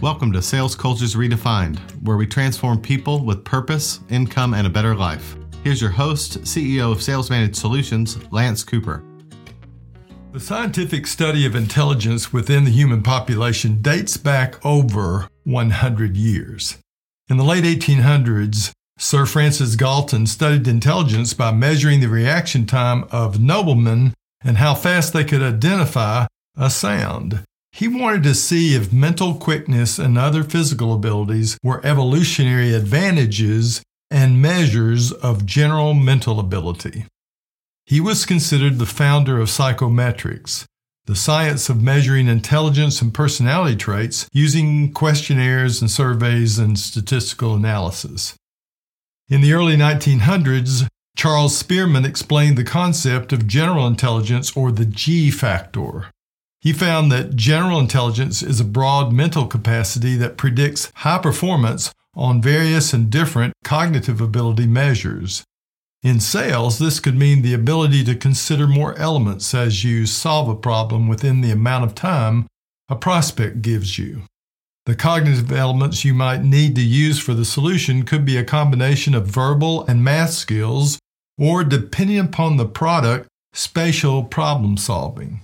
Welcome to Sales Cultures Redefined, where we transform people with purpose, income, and a better life. Here's your host, CEO of Sales Managed Solutions, Lance Cooper. The scientific study of intelligence within the human population dates back over 100 years. In the late 1800s, Sir Francis Galton studied intelligence by measuring the reaction time of noblemen and how fast they could identify a sound. He wanted to see if mental quickness and other physical abilities were evolutionary advantages and measures of general mental ability. He was considered the founder of psychometrics, the science of measuring intelligence and personality traits using questionnaires and surveys and statistical analysis. In the early 1900s, Charles Spearman explained the concept of general intelligence or the G factor. He found that general intelligence is a broad mental capacity that predicts high performance on various and different cognitive ability measures. In sales, this could mean the ability to consider more elements as you solve a problem within the amount of time a prospect gives you. The cognitive elements you might need to use for the solution could be a combination of verbal and math skills, or depending upon the product, spatial problem solving.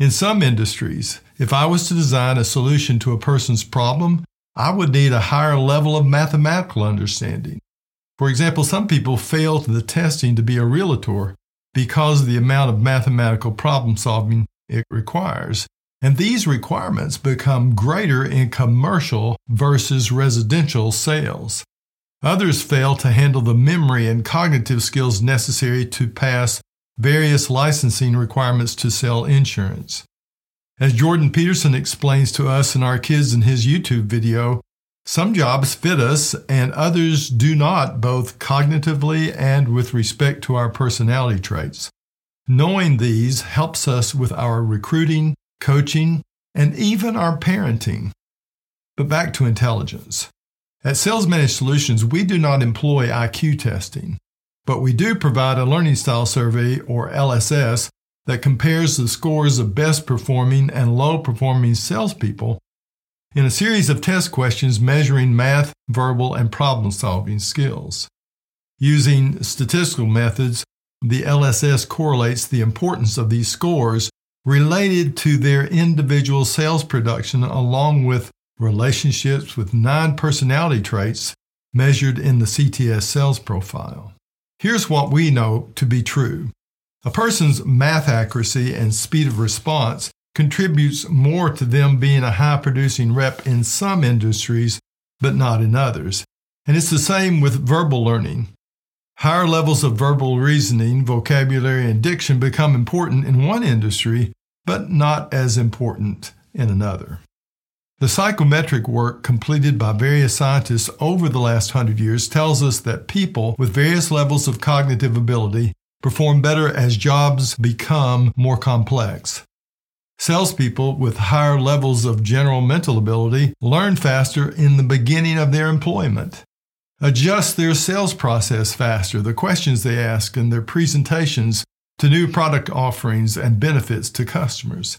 In some industries, if I was to design a solution to a person's problem, I would need a higher level of mathematical understanding. For example, some people fail the testing to be a realtor because of the amount of mathematical problem solving it requires. And these requirements become greater in commercial versus residential sales. Others fail to handle the memory and cognitive skills necessary to pass various licensing requirements to sell insurance. As Jordan Peterson explains to us and our kids in his YouTube video, some jobs fit us and others do not, both cognitively and with respect to our personality traits. Knowing these helps us with our recruiting, coaching, and even our parenting. But back to intelligence. At Sales Managed Solutions, we do not employ IQ testing but we do provide a learning style survey, or LSS, that compares the scores of best performing and low performing salespeople in a series of test questions measuring math, verbal, and problem solving skills. Using statistical methods, the LSS correlates the importance of these scores related to their individual sales production along with relationships with nine personality traits measured in the CTS sales profile. Here's what we know to be true a person's math accuracy and speed of response contributes more to them being a high producing rep in some industries, but not in others. And it's the same with verbal learning. Higher levels of verbal reasoning, vocabulary, and diction become important in one industry, but not as important in another. The psychometric work completed by various scientists over the last hundred years tells us that people with various levels of cognitive ability perform better as jobs become more complex. Salespeople with higher levels of general mental ability learn faster in the beginning of their employment, adjust their sales process faster, the questions they ask, and their presentations to new product offerings and benefits to customers.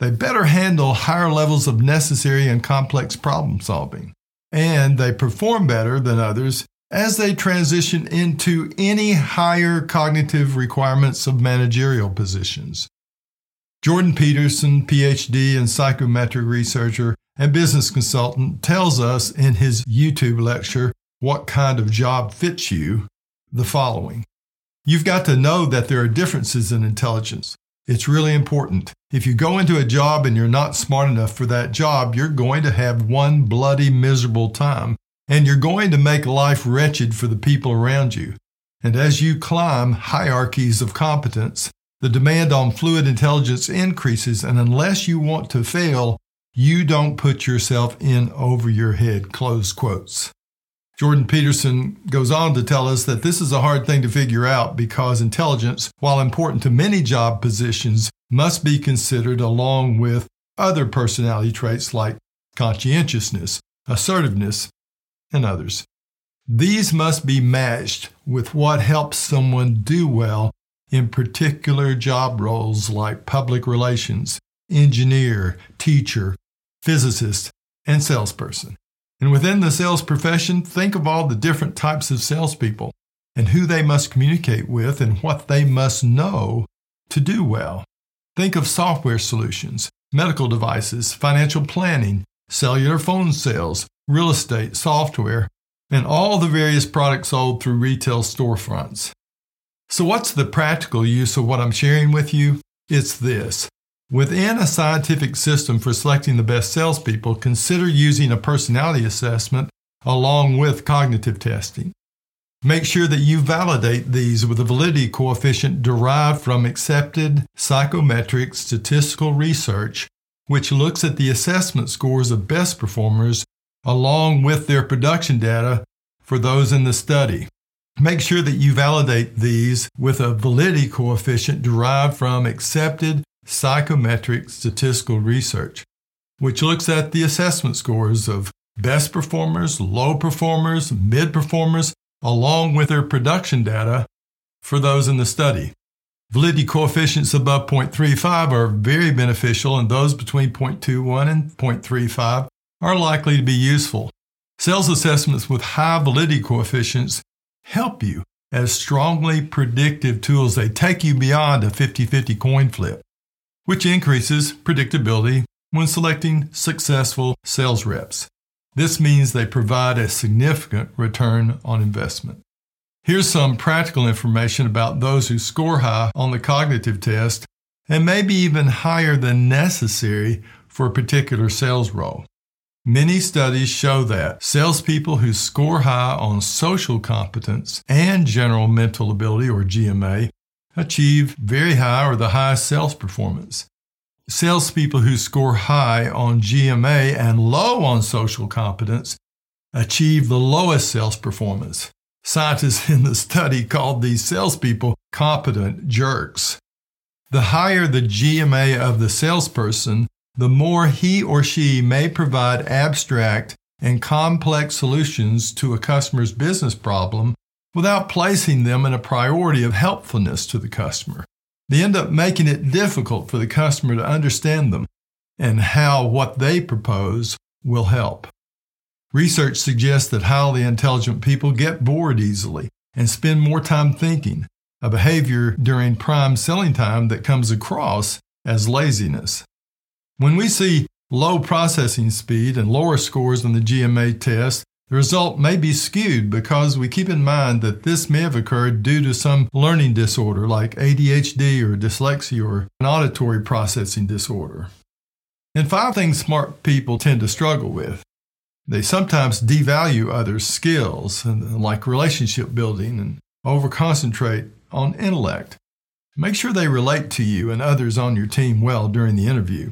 They better handle higher levels of necessary and complex problem solving. And they perform better than others as they transition into any higher cognitive requirements of managerial positions. Jordan Peterson, PhD and psychometric researcher and business consultant, tells us in his YouTube lecture, What Kind of Job Fits You, the following You've got to know that there are differences in intelligence. It's really important. If you go into a job and you're not smart enough for that job, you're going to have one bloody, miserable time, and you're going to make life wretched for the people around you. And as you climb hierarchies of competence, the demand on fluid intelligence increases, and unless you want to fail, you don't put yourself in over your head. Close quotes. Jordan Peterson goes on to tell us that this is a hard thing to figure out because intelligence, while important to many job positions, must be considered along with other personality traits like conscientiousness, assertiveness, and others. These must be matched with what helps someone do well in particular job roles like public relations, engineer, teacher, physicist, and salesperson. And within the sales profession, think of all the different types of salespeople and who they must communicate with and what they must know to do well. Think of software solutions, medical devices, financial planning, cellular phone sales, real estate, software, and all the various products sold through retail storefronts. So, what's the practical use of what I'm sharing with you? It's this. Within a scientific system for selecting the best salespeople, consider using a personality assessment along with cognitive testing. Make sure that you validate these with a validity coefficient derived from accepted psychometric statistical research, which looks at the assessment scores of best performers along with their production data for those in the study. Make sure that you validate these with a validity coefficient derived from accepted psychometric statistical research, which looks at the assessment scores of best performers, low performers, mid performers, along with their production data for those in the study. Validity coefficients above 0.35 are very beneficial, and those between 0.21 and 0.35 are likely to be useful. Sales assessments with high validity coefficients help you as strongly predictive tools. They take you beyond a 50 50 coin flip, which increases predictability when selecting successful sales reps. This means they provide a significant return on investment. Here's some practical information about those who score high on the cognitive test and maybe even higher than necessary for a particular sales role. Many studies show that salespeople who score high on social competence and general mental ability, or GMA, achieve very high or the highest sales performance. Salespeople who score high on GMA and low on social competence achieve the lowest sales performance. Scientists in the study called these salespeople competent jerks. The higher the GMA of the salesperson, the more he or she may provide abstract and complex solutions to a customer's business problem without placing them in a priority of helpfulness to the customer. They end up making it difficult for the customer to understand them and how what they propose will help. Research suggests that highly intelligent people get bored easily and spend more time thinking, a behavior during prime selling time that comes across as laziness. When we see low processing speed and lower scores on the GMA test, the result may be skewed because we keep in mind that this may have occurred due to some learning disorder like ADHD or dyslexia or an auditory processing disorder. And five things smart people tend to struggle with. They sometimes devalue others' skills, uh, like relationship building, and overconcentrate on intellect. Make sure they relate to you and others on your team well during the interview.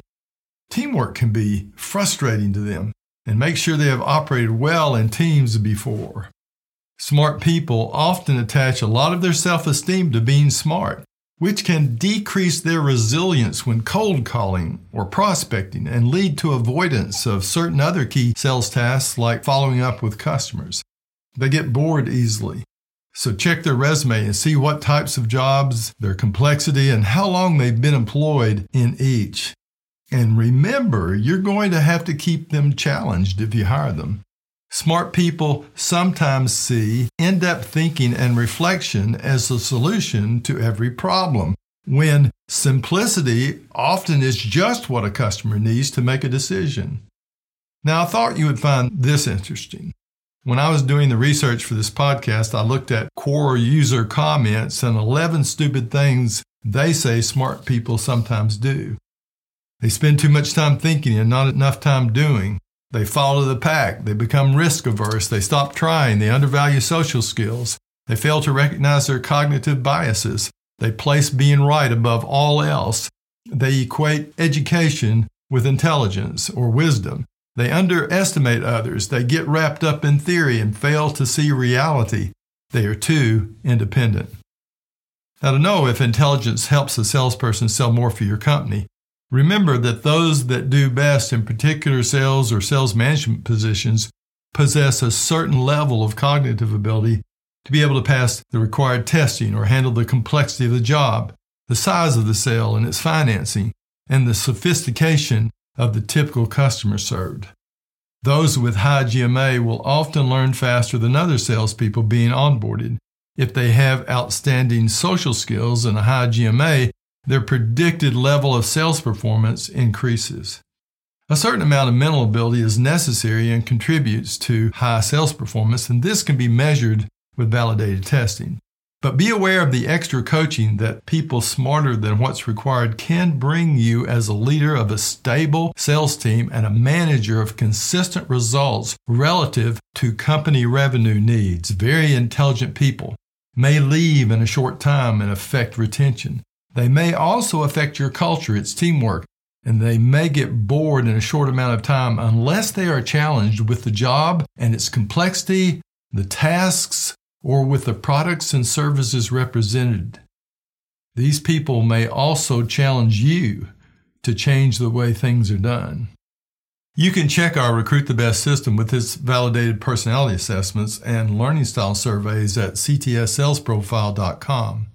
Teamwork can be frustrating to them, and make sure they have operated well in teams before. Smart people often attach a lot of their self esteem to being smart, which can decrease their resilience when cold calling or prospecting and lead to avoidance of certain other key sales tasks like following up with customers. They get bored easily. So check their resume and see what types of jobs, their complexity, and how long they've been employed in each. And remember, you're going to have to keep them challenged if you hire them. Smart people sometimes see in depth thinking and reflection as the solution to every problem, when simplicity often is just what a customer needs to make a decision. Now, I thought you would find this interesting. When I was doing the research for this podcast, I looked at Quora user comments and 11 stupid things they say smart people sometimes do. They spend too much time thinking and not enough time doing. They follow the pack. They become risk averse. They stop trying. They undervalue social skills. They fail to recognize their cognitive biases. They place being right above all else. They equate education with intelligence or wisdom. They underestimate others. They get wrapped up in theory and fail to see reality. They are too independent. Now, to know if intelligence helps a salesperson sell more for your company, Remember that those that do best in particular sales or sales management positions possess a certain level of cognitive ability to be able to pass the required testing or handle the complexity of the job, the size of the sale and its financing, and the sophistication of the typical customer served. Those with high GMA will often learn faster than other salespeople being onboarded. If they have outstanding social skills and a high GMA, their predicted level of sales performance increases. A certain amount of mental ability is necessary and contributes to high sales performance, and this can be measured with validated testing. But be aware of the extra coaching that people smarter than what's required can bring you as a leader of a stable sales team and a manager of consistent results relative to company revenue needs. Very intelligent people may leave in a short time and affect retention. They may also affect your culture, its teamwork, and they may get bored in a short amount of time unless they are challenged with the job and its complexity, the tasks, or with the products and services represented. These people may also challenge you to change the way things are done. You can check our Recruit the Best system with its validated personality assessments and learning style surveys at ctssalesprofile.com.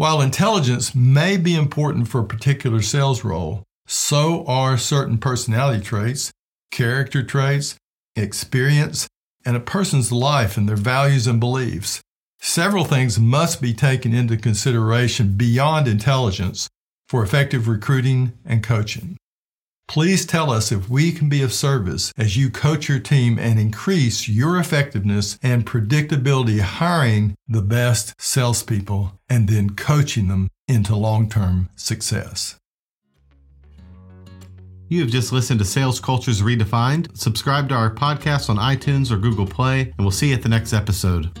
While intelligence may be important for a particular sales role, so are certain personality traits, character traits, experience, and a person's life and their values and beliefs. Several things must be taken into consideration beyond intelligence for effective recruiting and coaching. Please tell us if we can be of service as you coach your team and increase your effectiveness and predictability hiring the best salespeople and then coaching them into long term success. You have just listened to Sales Cultures Redefined. Subscribe to our podcast on iTunes or Google Play, and we'll see you at the next episode.